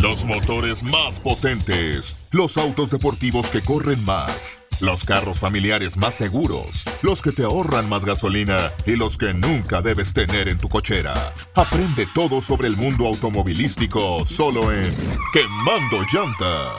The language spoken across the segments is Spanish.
Los motores más potentes, los autos deportivos que corren más, los carros familiares más seguros, los que te ahorran más gasolina y los que nunca debes tener en tu cochera. Aprende todo sobre el mundo automovilístico solo en Quemando Llanta.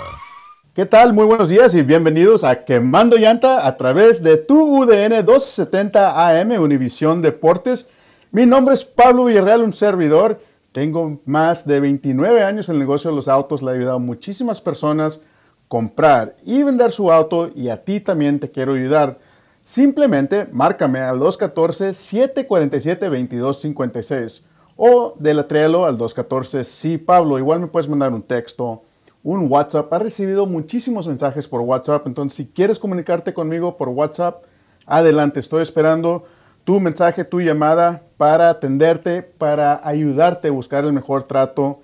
¿Qué tal? Muy buenos días y bienvenidos a Quemando Llanta a través de tu UDN 270 AM Univisión Deportes. Mi nombre es Pablo Villarreal, un servidor. Tengo más de 29 años en el negocio de los autos. Le he ayudado a muchísimas personas a comprar y vender su auto y a ti también te quiero ayudar. Simplemente márcame al 214-747-2256 o deletréalo al 214 sí Pablo. Igual me puedes mandar un texto, un WhatsApp. Ha recibido muchísimos mensajes por WhatsApp. Entonces si quieres comunicarte conmigo por WhatsApp, adelante. Estoy esperando tu mensaje, tu llamada para atenderte, para ayudarte a buscar el mejor trato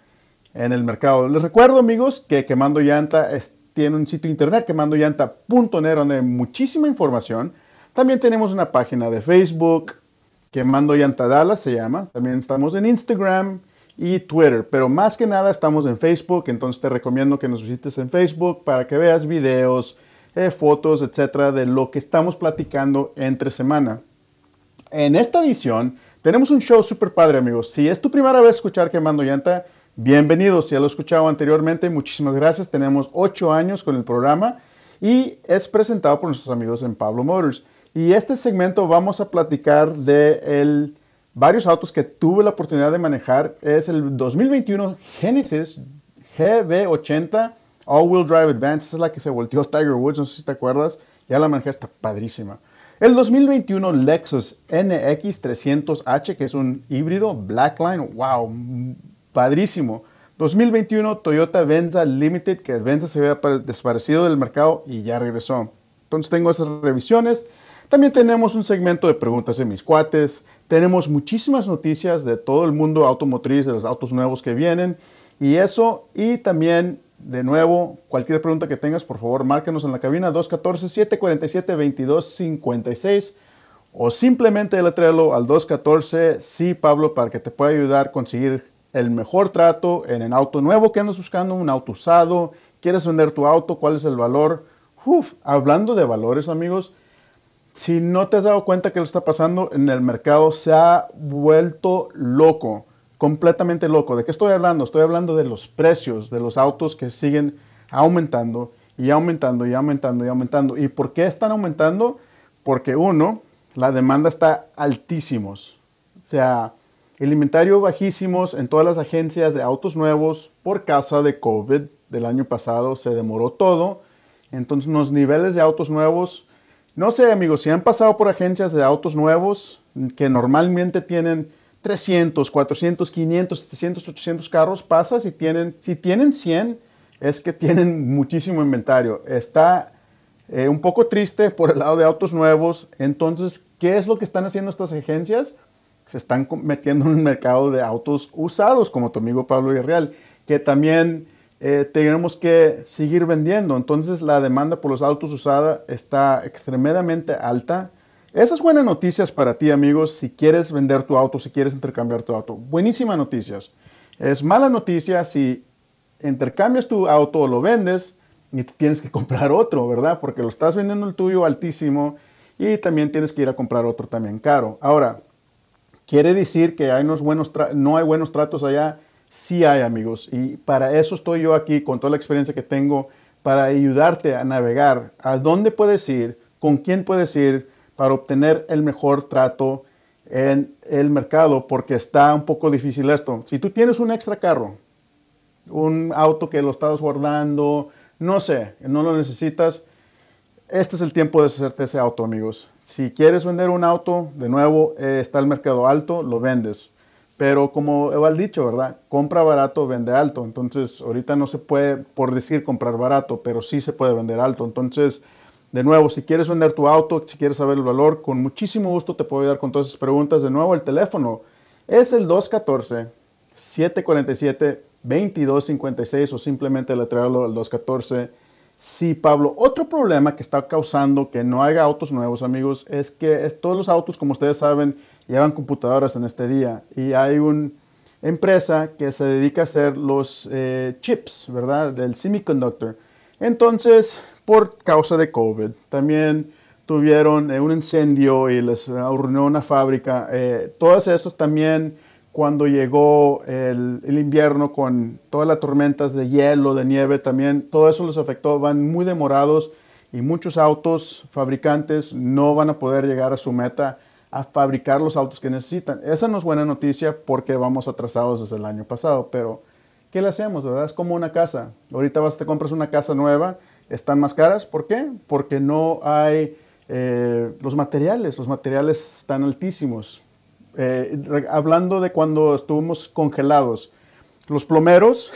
en el mercado. Les recuerdo amigos que Quemando Llanta tiene un sitio internet, quemandollanta.net, donde hay muchísima información. También tenemos una página de Facebook, Quemando Llanta Dallas se llama. También estamos en Instagram y Twitter, pero más que nada estamos en Facebook, entonces te recomiendo que nos visites en Facebook para que veas videos, eh, fotos, etcétera, de lo que estamos platicando entre semana. En esta edición tenemos un show super padre, amigos. Si es tu primera vez escuchar Quemando Llanta, bienvenido. Si ya lo he escuchado anteriormente, muchísimas gracias. Tenemos ocho años con el programa y es presentado por nuestros amigos en Pablo Motors. Y este segmento vamos a platicar de varios autos que tuve la oportunidad de manejar. Es el 2021 Genesis GB80 All-Wheel Drive Advance. Esa es la que se volteó Tiger Woods, no sé si te acuerdas. Ya la manejé, está padrísima. El 2021 Lexus NX300H, que es un híbrido Blackline, wow, padrísimo. 2021 Toyota Venza Limited, que Venza se había desaparecido del mercado y ya regresó. Entonces tengo esas revisiones. También tenemos un segmento de preguntas de mis cuates. Tenemos muchísimas noticias de todo el mundo automotriz, de los autos nuevos que vienen. Y eso, y también de nuevo, cualquier pregunta que tengas, por favor, márquenos en la cabina 214-747-2256 o simplemente letréalo al 214 sí Pablo para que te pueda ayudar a conseguir el mejor trato en el auto nuevo que andas buscando, un auto usado, quieres vender tu auto, cuál es el valor. Hablando de valores, amigos, si no te has dado cuenta que lo está pasando en el mercado, se ha vuelto loco completamente loco. ¿De qué estoy hablando? Estoy hablando de los precios de los autos que siguen aumentando y aumentando y aumentando y aumentando. ¿Y por qué están aumentando? Porque uno, la demanda está altísimos. O sea, el inventario bajísimos en todas las agencias de autos nuevos por causa de COVID del año pasado. Se demoró todo. Entonces los niveles de autos nuevos, no sé amigos, si han pasado por agencias de autos nuevos que normalmente tienen 300, 400, 500, 700, 800 carros, pasa si tienen, si tienen 100, es que tienen muchísimo inventario. Está eh, un poco triste por el lado de autos nuevos. Entonces, ¿qué es lo que están haciendo estas agencias? Se están metiendo en un mercado de autos usados, como tu amigo Pablo Villarreal, que también eh, tenemos que seguir vendiendo. Entonces, la demanda por los autos usados está extremadamente alta. Esas buenas noticias para ti, amigos, si quieres vender tu auto, si quieres intercambiar tu auto. Buenísimas noticias. Es mala noticia si intercambias tu auto o lo vendes y tienes que comprar otro, ¿verdad? Porque lo estás vendiendo el tuyo altísimo y también tienes que ir a comprar otro también caro. Ahora, ¿quiere decir que hay unos buenos no hay buenos tratos allá? Sí hay, amigos. Y para eso estoy yo aquí con toda la experiencia que tengo para ayudarte a navegar a dónde puedes ir, con quién puedes ir, para obtener el mejor trato en el mercado porque está un poco difícil esto. Si tú tienes un extra carro, un auto que lo estás guardando, no sé, no lo necesitas, este es el tiempo de hacerte ese auto, amigos. Si quieres vender un auto, de nuevo, eh, está el mercado alto, lo vendes. Pero como he dicho, ¿verdad? Compra barato, vende alto. Entonces, ahorita no se puede, por decir, comprar barato, pero sí se puede vender alto. Entonces, de nuevo, si quieres vender tu auto, si quieres saber el valor, con muchísimo gusto te puedo ayudar con todas esas preguntas. De nuevo, el teléfono es el 214-747-2256 o simplemente le traigo al 214. Sí, Pablo. Otro problema que está causando que no haya autos nuevos, amigos, es que todos los autos, como ustedes saben, llevan computadoras en este día y hay un empresa que se dedica a hacer los eh, chips, ¿verdad? Del semiconductor. Entonces, por causa de COVID, también tuvieron eh, un incendio y les arruinó una fábrica. Eh, todas esas también, cuando llegó el, el, invierno con todas las tormentas de hielo, de nieve, también todo eso les afectó. Van muy demorados y muchos autos fabricantes no van a poder llegar a su meta a fabricar los autos que necesitan. Esa no es buena noticia porque vamos atrasados desde el año pasado, pero ¿qué le hacemos? ¿verdad? Es como una casa. Ahorita vas, te compras una casa nueva, están más caras. ¿Por qué? Porque no hay eh, los materiales, los materiales están altísimos. Eh, hablando de cuando estuvimos congelados, los plomeros,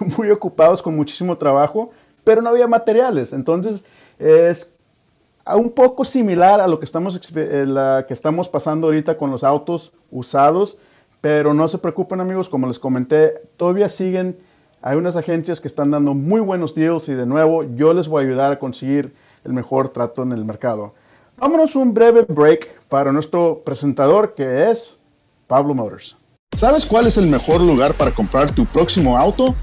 muy ocupados con muchísimo trabajo, pero no había materiales. Entonces, es un poco similar a lo que estamos, eh, que estamos pasando ahorita con los autos usados, pero no se preocupen amigos, como les comenté, todavía siguen, hay unas agencias que están dando muy buenos deals y de nuevo yo les voy a ayudar a conseguir el mejor trato en el mercado. Vámonos un breve break para nuestro presentador que es Pablo Motors. ¿Sabes cuál es el mejor lugar para comprar tu próximo auto?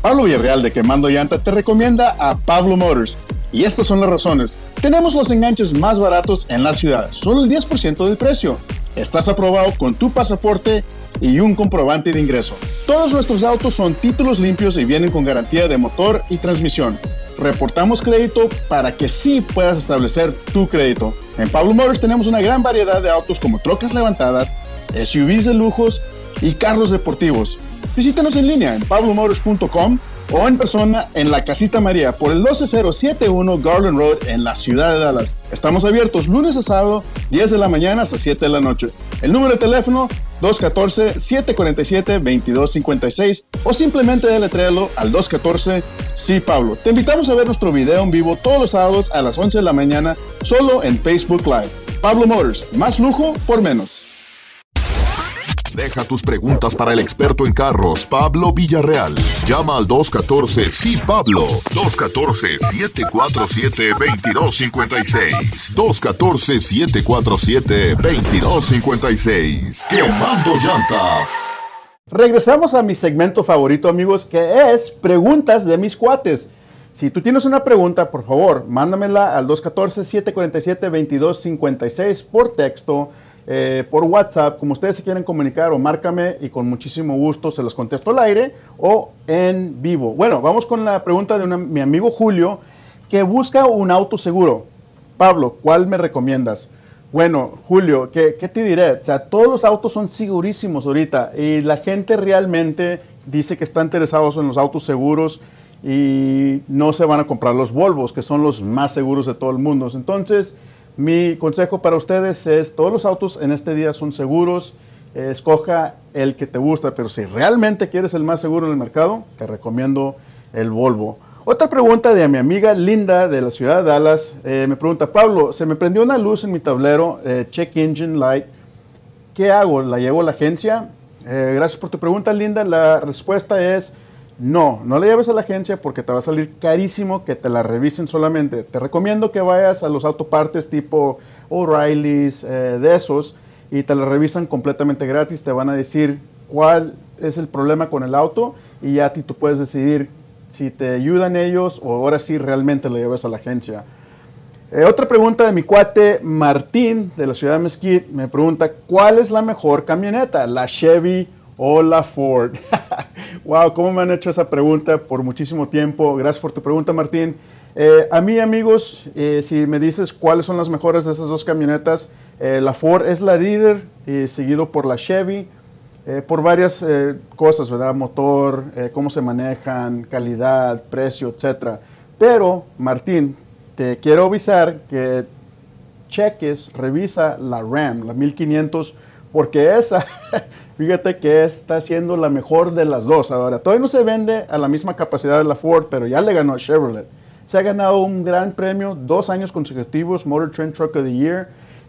Pablo Villarreal de Quemando Llanta te recomienda a Pablo Motors y estas son las razones. Tenemos los enganches más baratos en la ciudad, solo el 10% del precio. Estás aprobado con tu pasaporte y un comprobante de ingreso. Todos nuestros autos son títulos limpios y vienen con garantía de motor y transmisión. Reportamos crédito para que sí puedas establecer tu crédito. En Pablo Motors tenemos una gran variedad de autos como trocas levantadas, SUVs de lujos y carros deportivos. Visítanos en línea en pablomotors.com o en persona en la Casita María por el 12071 Garland Road en la ciudad de Dallas. Estamos abiertos lunes a sábado, 10 de la mañana hasta 7 de la noche. El número de teléfono 214-747-2256 o simplemente deletréalo al 214 Sí Pablo. Te invitamos a ver nuestro video en vivo todos los sábados a las 11 de la mañana solo en Facebook Live. Pablo Motors, más lujo por menos. Deja tus preguntas para el experto en carros, Pablo Villarreal. Llama al 214 sí Pablo. 214-747-2256. 214-747-2256. Quemando llanta. Regresamos a mi segmento favorito, amigos, que es preguntas de mis cuates. Si tú tienes una pregunta, por favor, mándamela al 214-747-2256 por texto eh, por WhatsApp, como ustedes se quieren comunicar, o márcame y con muchísimo gusto se los contesto al aire o en vivo. Bueno, vamos con la pregunta de mi amigo Julio, que busca un auto seguro. Pablo, ¿cuál me recomiendas? Bueno, Julio, ¿qué, ¿qué, te diré? O sea, todos los autos son segurísimos ahorita y la gente realmente dice que está interesados en los autos seguros y no se van a comprar los Volvos, que son los más seguros de todo el mundo. Entonces, mi consejo para ustedes es, todos los autos en este día son seguros, escoja el que te gusta, pero si realmente quieres el más seguro en el mercado, te recomiendo el Volvo. Otra pregunta de mi amiga Linda de la ciudad de Dallas, eh, me pregunta, Pablo, se me prendió una luz en mi tablero, eh, Check Engine Light, ¿qué hago? ¿La llevo a la agencia? Eh, gracias por tu pregunta, Linda. La respuesta es, no, no le lleves a la agencia porque te va a salir carísimo que te la revisen solamente. Te recomiendo que vayas a los autopartes tipo O'Reilly's, eh, de esos, y te la revisan completamente gratis. Te van a decir cuál es el problema con el auto y ya ti tú puedes decidir si te ayudan ellos o ahora sí realmente le lleves a la agencia. Eh, otra pregunta de mi cuate Martín de la ciudad de Mesquite me pregunta, ¿cuál es la mejor camioneta? ¿La Chevy Hola Ford. wow, ¿cómo me han hecho esa pregunta por muchísimo tiempo? Gracias por tu pregunta, Martín. Eh, a mí, amigos, eh, si me dices cuáles son las mejores de esas dos camionetas, eh, la Ford es la líder, seguido por la Chevy, por varias cosas, ¿verdad? Motor, cómo se manejan, calidad, precio, etc. Pero, Martín, te quiero avisar que cheques, revisa la RAM, la 1500, porque esa Fíjate que está siendo la mejor de las dos ahora. Todavía no se vende a la misma capacidad de la Ford, pero ya le ganó a Chevrolet. Se ha ganado un gran premio, dos años consecutivos, Motor Trend Truck of the Year.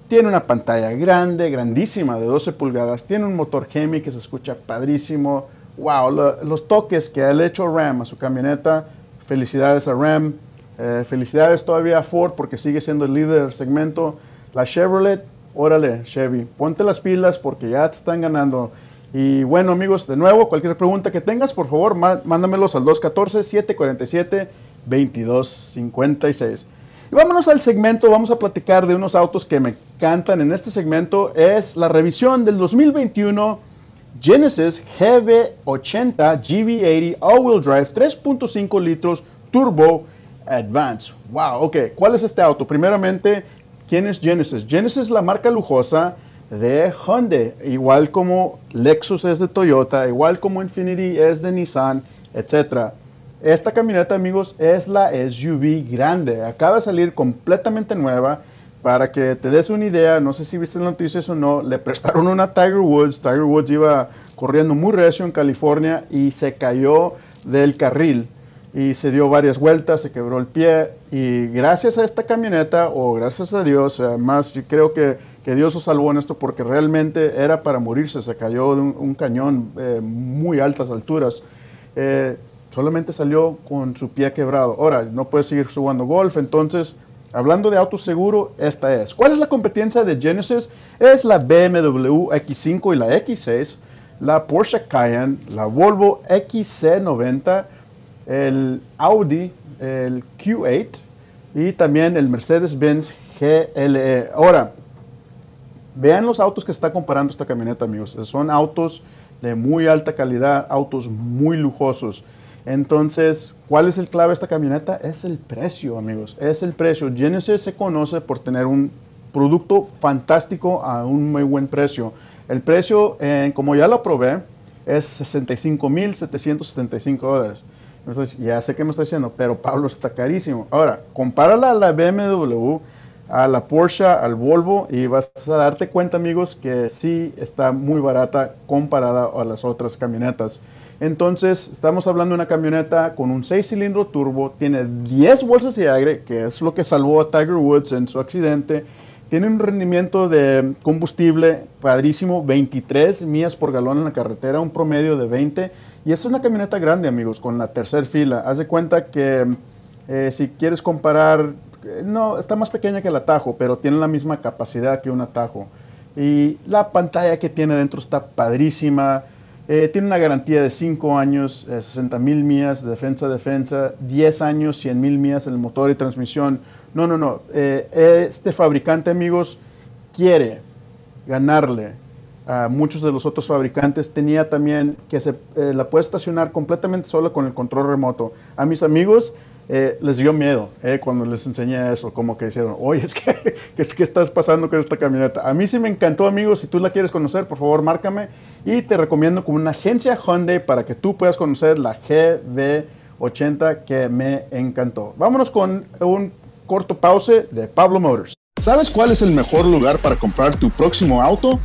Tiene una pantalla grande, grandísima, de 12 pulgadas. Tiene un motor Hemi que se escucha padrísimo. Wow, los toques que ha hecho Ram a su camioneta. Felicidades a Ram. Eh, felicidades todavía a Ford porque sigue siendo el líder del segmento. La Chevrolet órale, Chevy, ponte las pilas porque ya te están ganando. Y bueno amigos, de nuevo, cualquier pregunta que tengas, por favor, mándamelos al 214-747-2256. Y vámonos al segmento, vamos a platicar de unos autos que me encantan en este segmento. Es la revisión del 2021 Genesis GB80 GV80 All-Wheel Drive 3.5 litros Turbo Advance. Wow, ok. ¿Cuál es este auto? Primeramente, ¿quién es Genesis? Genesis es la marca lujosa de Hyundai, igual como Lexus es de Toyota, igual como Infinity es de Nissan, etc. Esta camioneta, amigos, es la SUV grande. Acaba de salir completamente nueva. Para que te des una idea, no sé si viste las noticias o no, le prestaron una Tiger Woods. Tiger Woods iba corriendo muy recio en California y se cayó del carril y se dio varias vueltas, se quebró el pie y gracias a esta camioneta o gracias a Dios, además yo creo que, que Dios lo salvó en esto porque realmente era para morirse, se cayó de un, cañón eh, muy altas alturas. Eh, solamente salió con su pie quebrado. Ahora, no puede seguir jugando golf, entonces, hablando de auto seguro, esta es. ¿Cuál es la competencia de Genesis? Es la BMW X5 y la X6, la Porsche Cayenne, la Volvo XC90, el Audi, el Q8 y también el Mercedes-Benz GLE. Ahora, vean los autos que está comparando esta camioneta, amigos. Son autos de muy alta calidad, autos muy lujosos. Entonces, ¿cuál es el clave de esta camioneta? Es el precio, amigos. Es el precio. Genesis se conoce por tener un producto fantástico a un muy buen precio. El precio, como ya lo probé, es 65.775 dólares. Ya sé que me está diciendo, pero Pablo está carísimo. Ahora, compárala a la BMW, a la Porsche, al Volvo y vas a darte cuenta, amigos, que sí está muy barata comparada a las otras camionetas. Entonces, estamos hablando de una camioneta con un 6 cilindro turbo, tiene 10 bolsas de aire, que es lo que salvó a Tiger Woods en su accidente. Tiene un rendimiento de combustible padrísimo, 23 millas por galón en la carretera, un promedio de 20 y es una camioneta grande, amigos, con la tercera fila. Haz de cuenta que eh, si quieres comparar, eh, no, está más pequeña que el Atajo, pero tiene la misma capacidad que un Atajo. Y la pantalla que tiene dentro está padrísima. Eh, tiene una garantía de 5 años, 60 mil millas de defensa defensa, 10 años, 100 mil millas en el motor y transmisión. No, no, no. este fabricante, amigos, quiere ganarle a muchos de los otros fabricantes, tenía también que se eh, la puede estacionar completamente sola con el control remoto. A mis amigos eh, les dio miedo eh, cuando les enseñé eso, como que dijeron, oye, es que, es que estás pasando con esta camioneta. A mí sí me encantó, amigos, si tú la quieres conocer, por favor, márcame y te recomiendo como una agencia Hyundai para que tú puedas conocer la GV80 que me encantó. Vámonos con un corto pause de Pablo Motors. ¿Sabes cuál es el mejor lugar para comprar tu próximo auto?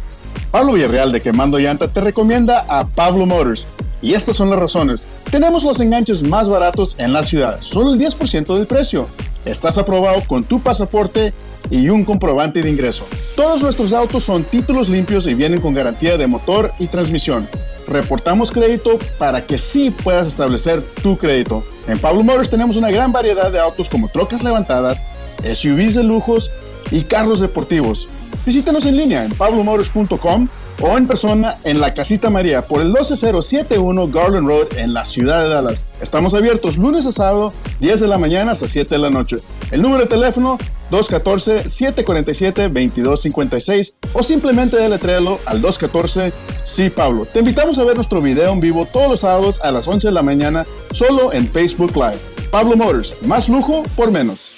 Pablo Villarreal de Quemando Llanta te recomienda a Pablo Motors. Y estas son las razones. Tenemos los enganches más baratos en la ciudad, solo el 10% del precio. Estás aprobado con tu pasaporte y un comprobante de ingreso. Todos nuestros autos son títulos limpios y vienen con garantía de motor y transmisión. Reportamos crédito para que sí puedas establecer tu crédito. En Pablo Motors tenemos una gran variedad de autos como trocas levantadas, SUVs de lujos y carros deportivos. Visítanos en línea en pablomotors.com o en persona en la Casita María por el 12071 Garland Road en la ciudad de Dallas. Estamos abiertos lunes a sábado, 10 de la mañana hasta 7 de la noche. El número de teléfono 214-747-2256 o simplemente deletréalo al 214 Sí Pablo. Te invitamos a ver nuestro video en vivo todos los sábados a las 11 de la mañana solo en Facebook Live. Pablo Motors, más lujo por menos.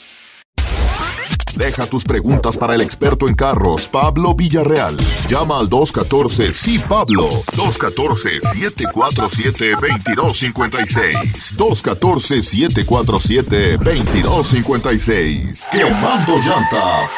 Deja tus preguntas para el experto en carros, Pablo Villarreal. Llama al 214 sí Pablo. 214-747-2256. 214-747-2256. Quemando llanta.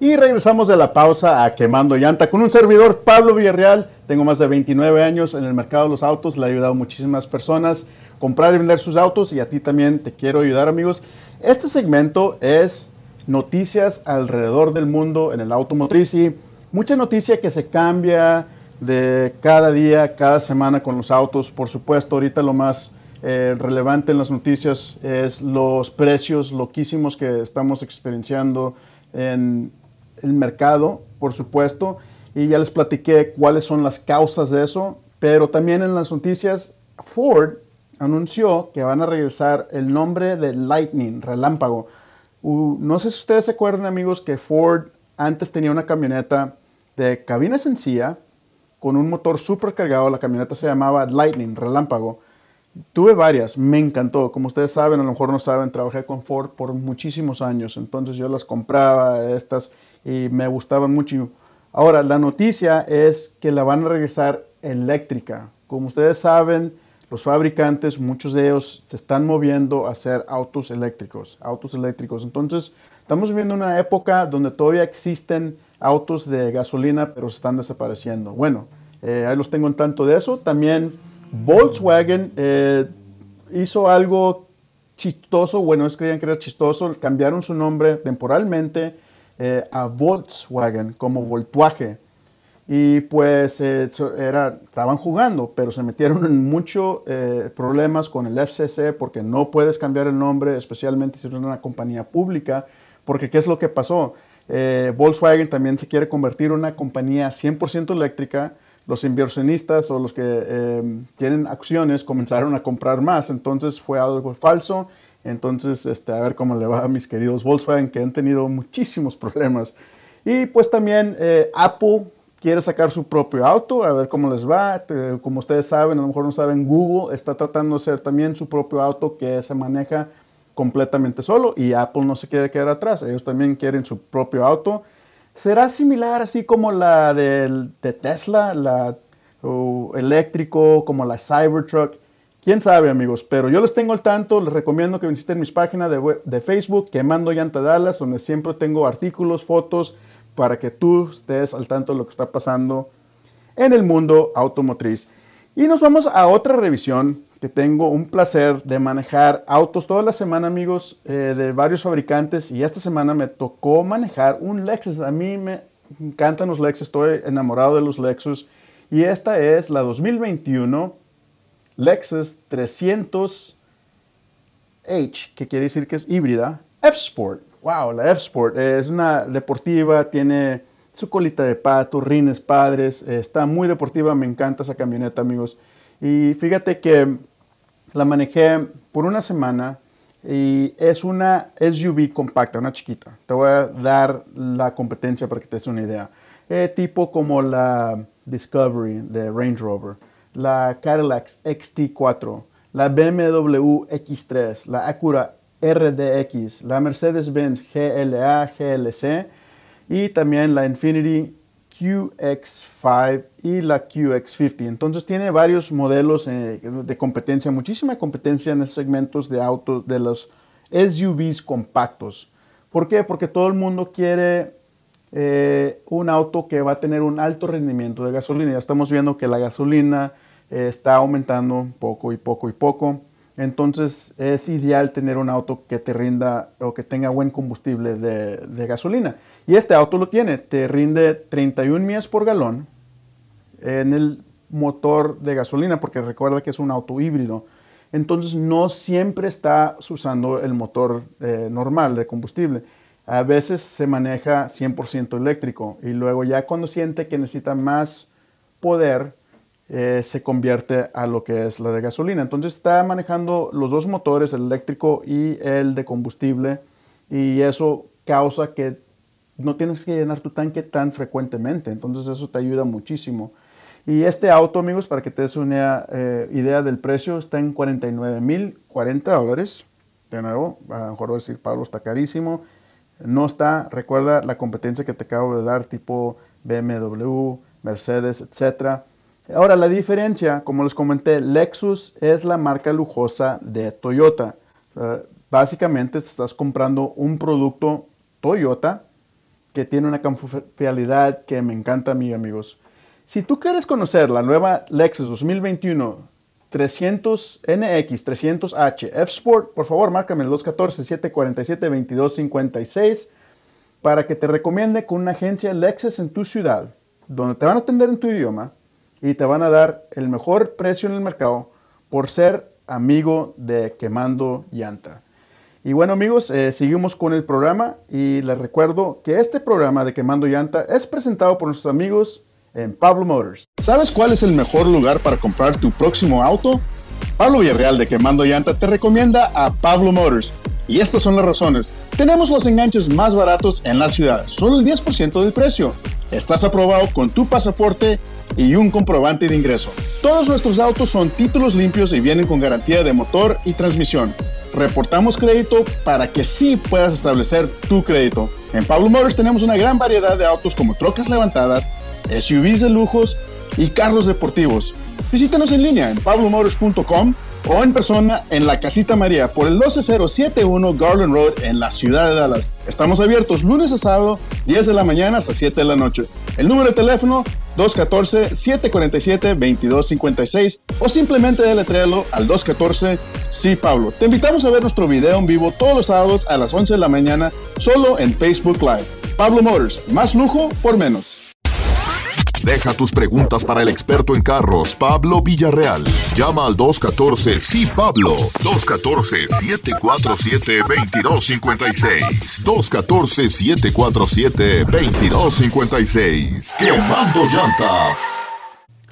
Y regresamos de la pausa a Quemando Llanta con un servidor, Pablo Villarreal. Tengo más de 29 años en el mercado de los autos, le he ayudado a muchísimas personas a comprar y vender sus autos y a ti también te quiero ayudar amigos. Este segmento es noticias alrededor del mundo en el automotriz y mucha noticia que se cambia de cada día, cada semana con los autos. Por supuesto, ahorita lo más eh, relevante en las noticias es los precios loquísimos que estamos experienciando en el mercado, por supuesto. y ya les platiqué cuáles son las causas de eso, pero también en las noticias Ford anunció que van a regresar el nombre de Lightning, relámpago. No sé si ustedes se acuerdan amigos que Ford antes tenía una camioneta de cabina sencilla con un motor super cargado, la camioneta se llamaba Lightning, relámpago. Tuve varias, me encantó. Como ustedes saben, a lo mejor no saben, trabajé con Ford por muchísimos años, entonces yo las compraba, estas, y me gustaban mucho. Ahora, la noticia es que la van a regresar eléctrica. Como ustedes saben, los fabricantes, muchos de ellos se están moviendo a hacer autos eléctricos, autos eléctricos. Entonces, estamos viviendo una época donde todavía existen autos de gasolina, pero se están desapareciendo. Bueno, eh, ahí los tengo en tanto de eso. También Volkswagen eh, hizo algo chistoso, bueno, es creían que era chistoso, cambiaron su nombre temporalmente eh, a Volkswagen como Voltuaje. Y pues eh, era, estaban jugando, pero se metieron en muchos eh, problemas con el FCC porque no puedes cambiar el nombre, especialmente si eres una compañía pública, porque ¿qué es lo que pasó? Volkswagen también se quiere convertir en una compañía 100% eléctrica. Los inversionistas o los que tienen acciones comenzaron a comprar más, entonces fue algo falso entonces, este, a ver cómo le va a mis queridos Volkswagen que han tenido muchísimos problemas. Y pues también eh, Apple quiere sacar su propio auto, a ver cómo les va. Como ustedes saben, a lo mejor no saben, Google está tratando de hacer también su propio auto que se maneja completamente solo y Apple no se quiere quedar atrás. Ellos también quieren su propio auto. Será similar así como la de, de Tesla, la eléctrico, como la Cybertruck Quién sabe, amigos, pero yo les tengo al tanto. Les recomiendo que visiten mis páginas de, de Facebook, Quemando Llanta Dallas, donde siempre tengo artículos, fotos, para que tú estés al tanto de lo que está pasando en el mundo automotriz. Y nos vamos a otra revisión que tengo un placer de manejar autos toda la semana, amigos, eh, de varios fabricantes. Y esta semana me tocó manejar un Lexus. A mí me encantan los Lexus, estoy enamorado de los Lexus. Y esta es la 2021 Lexus 300H, que quiere decir que es híbrida, F-Sport. Wow, la F-Sport es una deportiva, tiene su colita de pato, rines padres, está muy deportiva, me encanta esa camioneta, amigos. Y fíjate que la manejé por una semana y es una SUV compacta, una chiquita. Te voy a dar la competencia para que te des una idea. Eh, tipo como la Discovery de Range Rover la Cadillac XT4, la BMW X3, la Acura RDX, la Mercedes-Benz GLA, GLC y también la Infinity QX5 y la QX50. Entonces tiene varios modelos eh, de competencia, muchísima competencia en los segmentos de autos de los SUVs compactos. ¿Por qué? Porque todo el mundo quiere eh, un auto que va a tener un alto rendimiento de gasolina. Ya estamos viendo que la gasolina eh, está aumentando poco y poco y poco. Entonces es ideal tener un auto que te rinda o que tenga buen combustible de, gasolina. Y este auto lo tiene, te rinde 31 millas por galón en el motor de gasolina, porque recuerda que es un auto híbrido. Entonces no siempre está usando el motor eh, normal de combustible. A veces se maneja 100% eléctrico y luego ya cuando siente que necesita más poder, eh, se convierte a lo que es la de gasolina. Entonces está manejando los dos motores, el eléctrico y el de combustible, y eso causa que no tienes que llenar tu tanque tan frecuentemente. Entonces eso te ayuda muchísimo. Y este auto, amigos, para que te des una eh, idea del precio, está en 49 mil 40 dólares. De nuevo, a lo mejor voy a decir, Pablo, está carísimo. No está, recuerda la competencia que te acabo de dar, tipo BMW, Mercedes, etcétera Ahora, la diferencia, como les comenté, Lexus es la marca lujosa de Toyota. básicamente estás comprando un producto Toyota que tiene una confiabilidad que me encanta a mí, amigos. Si tú quieres conocer la nueva Lexus 2021 300 NX 300H F Sport, por favor, márcame el 214-747-2256 para que te recomiende con una agencia Lexus en tu ciudad, donde te van a atender en tu idioma y te van a dar el mejor precio en el mercado por ser amigo de Quemando Llanta. Y bueno amigos, eh, seguimos con el programa y les recuerdo que este programa de Quemando Llanta es presentado por nuestros amigos en Pablo Motors. ¿Sabes cuál es el mejor lugar para comprar tu próximo auto? Pablo Villarreal de Quemando Llanta te recomienda a Pablo Motors. Y estas son las razones. Tenemos los enganches más baratos en la ciudad, solo el 10% del precio. Estás aprobado con tu pasaporte y un comprobante de ingreso. Todos nuestros autos son títulos limpios y vienen con garantía de motor y transmisión reportamos crédito para que sí puedas establecer tu crédito. En Pablo Motors tenemos una gran variedad de autos como trocas levantadas, SUVs de lujos y carros deportivos. Visítanos en línea en pablomotors.com o en persona en la Casita María por el 12071 Garland Road en la ciudad de Dallas. Estamos abiertos lunes a sábado, 10 de la mañana hasta 7 de la noche. El número de teléfono 214-747-2256 o simplemente deletréalo al 214 Sí Pablo. Te invitamos a ver nuestro video en vivo todos los sábados a las 11 de la mañana solo en Facebook Live. Pablo Motors, más lujo por menos. Deja tus preguntas para el experto en carros, Pablo Villarreal. Llama al 214 Sí Pablo. 214-747-2256. 214-747-2256. Quemando llanta.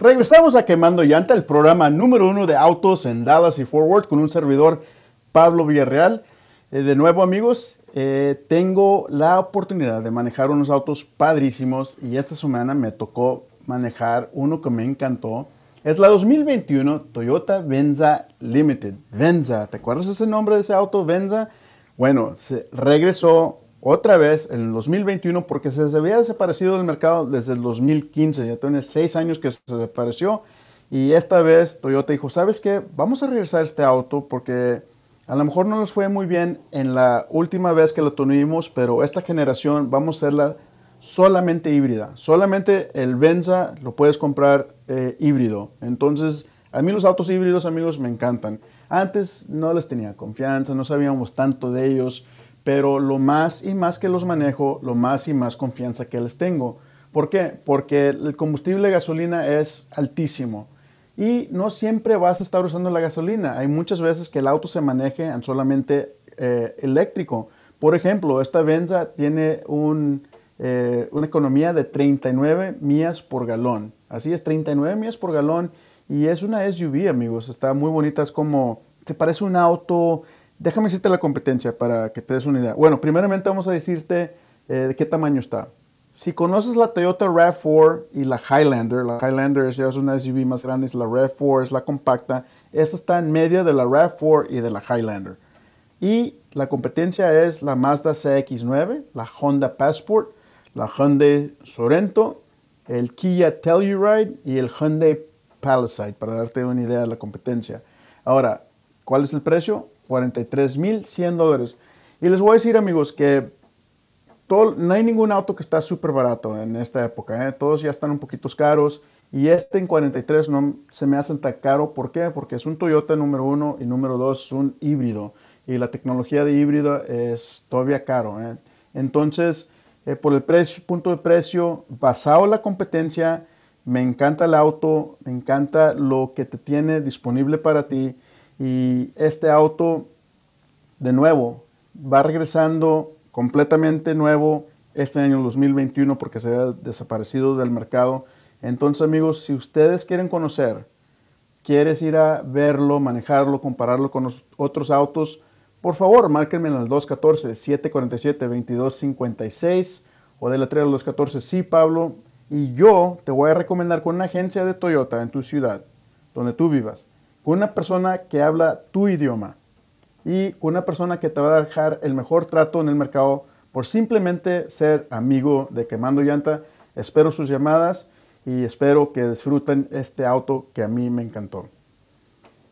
Regresamos a Quemando Llanta, el programa número uno de autos en Dallas y Forward con un servidor Pablo Villarreal. Eh, de nuevo amigos, eh, tengo la oportunidad de manejar unos autos padrísimos y esta semana me tocó manejar uno que me encantó. Es la 2021 Toyota Venza Limited. Venza, ¿te acuerdas ese nombre de ese auto, Venza? Bueno, se regresó otra vez en el 2021 porque se había desaparecido del mercado desde el 2015. Ya tiene seis años que se desapareció. Y esta vez Toyota dijo, ¿sabes qué? Vamos a regresar este auto porque a lo mejor no nos fue muy bien en la última vez que lo tuvimos, pero esta generación vamos a hacerla solamente híbrida. Solamente el Venza lo puedes comprar eh, híbrido. Entonces, a mí los autos híbridos, amigos, me encantan. Antes no les tenía confianza, no sabíamos tanto de ellos, pero lo más y más que los manejo, lo más y más confianza que les tengo. ¿Por qué? Porque el combustible de gasolina es altísimo. Y no siempre vas a estar usando la gasolina. Hay muchas veces que el auto se maneje en solamente eh, eléctrico. Por ejemplo, esta Venza tiene eh, una economía de 39 millas por galón. Así es, 39 millas por galón. Y es una SUV, amigos. Está muy bonita. Es como, te parece un auto. Déjame decirte la competencia para que te des una idea. Bueno, primeramente vamos a decirte eh, de qué tamaño está. Si conoces la Toyota RAV4 y la Highlander, la Highlander es una SUV más grande, la RAV4, es la compacta. Esta está en medio de la RAV4 y de la Highlander. Y la competencia es la Mazda CX9, la Honda Passport, la Hyundai Sorento, el Kia Telluride y el Hyundai Palisade, para darte una idea de la competencia. Ahora, ¿cuál es el precio? 43.100 dólares. Y les voy a decir, amigos, que no hay ningún auto que está súper barato en esta época. ¿eh? Todos ya están un poquito caros. Y este en 43 no se me hace tan caro. ¿Por qué? Porque es un Toyota número uno y número dos es un híbrido. Y la tecnología de híbrido es todavía caro. ¿eh? Entonces, eh, por el punto de precio, basado en la competencia, me encanta el auto, me encanta lo que te tiene disponible para ti. Y este auto, de nuevo, va regresando completamente nuevo este año 2021 porque se ha desaparecido del mercado. Entonces amigos, si ustedes quieren conocer, quieres ir a verlo, manejarlo, compararlo con otros autos, por favor, márquenme en el 214-747-2256 o de la 3 al 214, sí Pablo, y yo te voy a recomendar con una agencia de Toyota en tu ciudad, donde tú vivas, con una persona que habla tu idioma y una persona que te va a dejar el mejor trato en el mercado por simplemente ser amigo de Quemando Llanta. Espero sus llamadas y espero que disfruten este auto que a mí me encantó.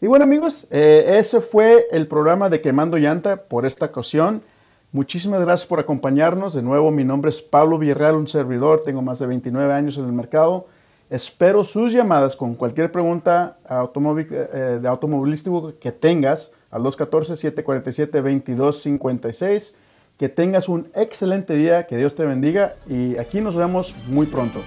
Y bueno amigos, eh, ese fue el programa de Quemando Llanta por esta ocasión. Muchísimas gracias por acompañarnos. De nuevo, mi nombre es Pablo Villarreal, un servidor. Tengo más de 29 años en el mercado. Espero sus llamadas con cualquier pregunta eh, de automovilístico que tengas al 214-747-2256. Que tengas un excelente día, que Dios te bendiga y aquí nos vemos muy pronto.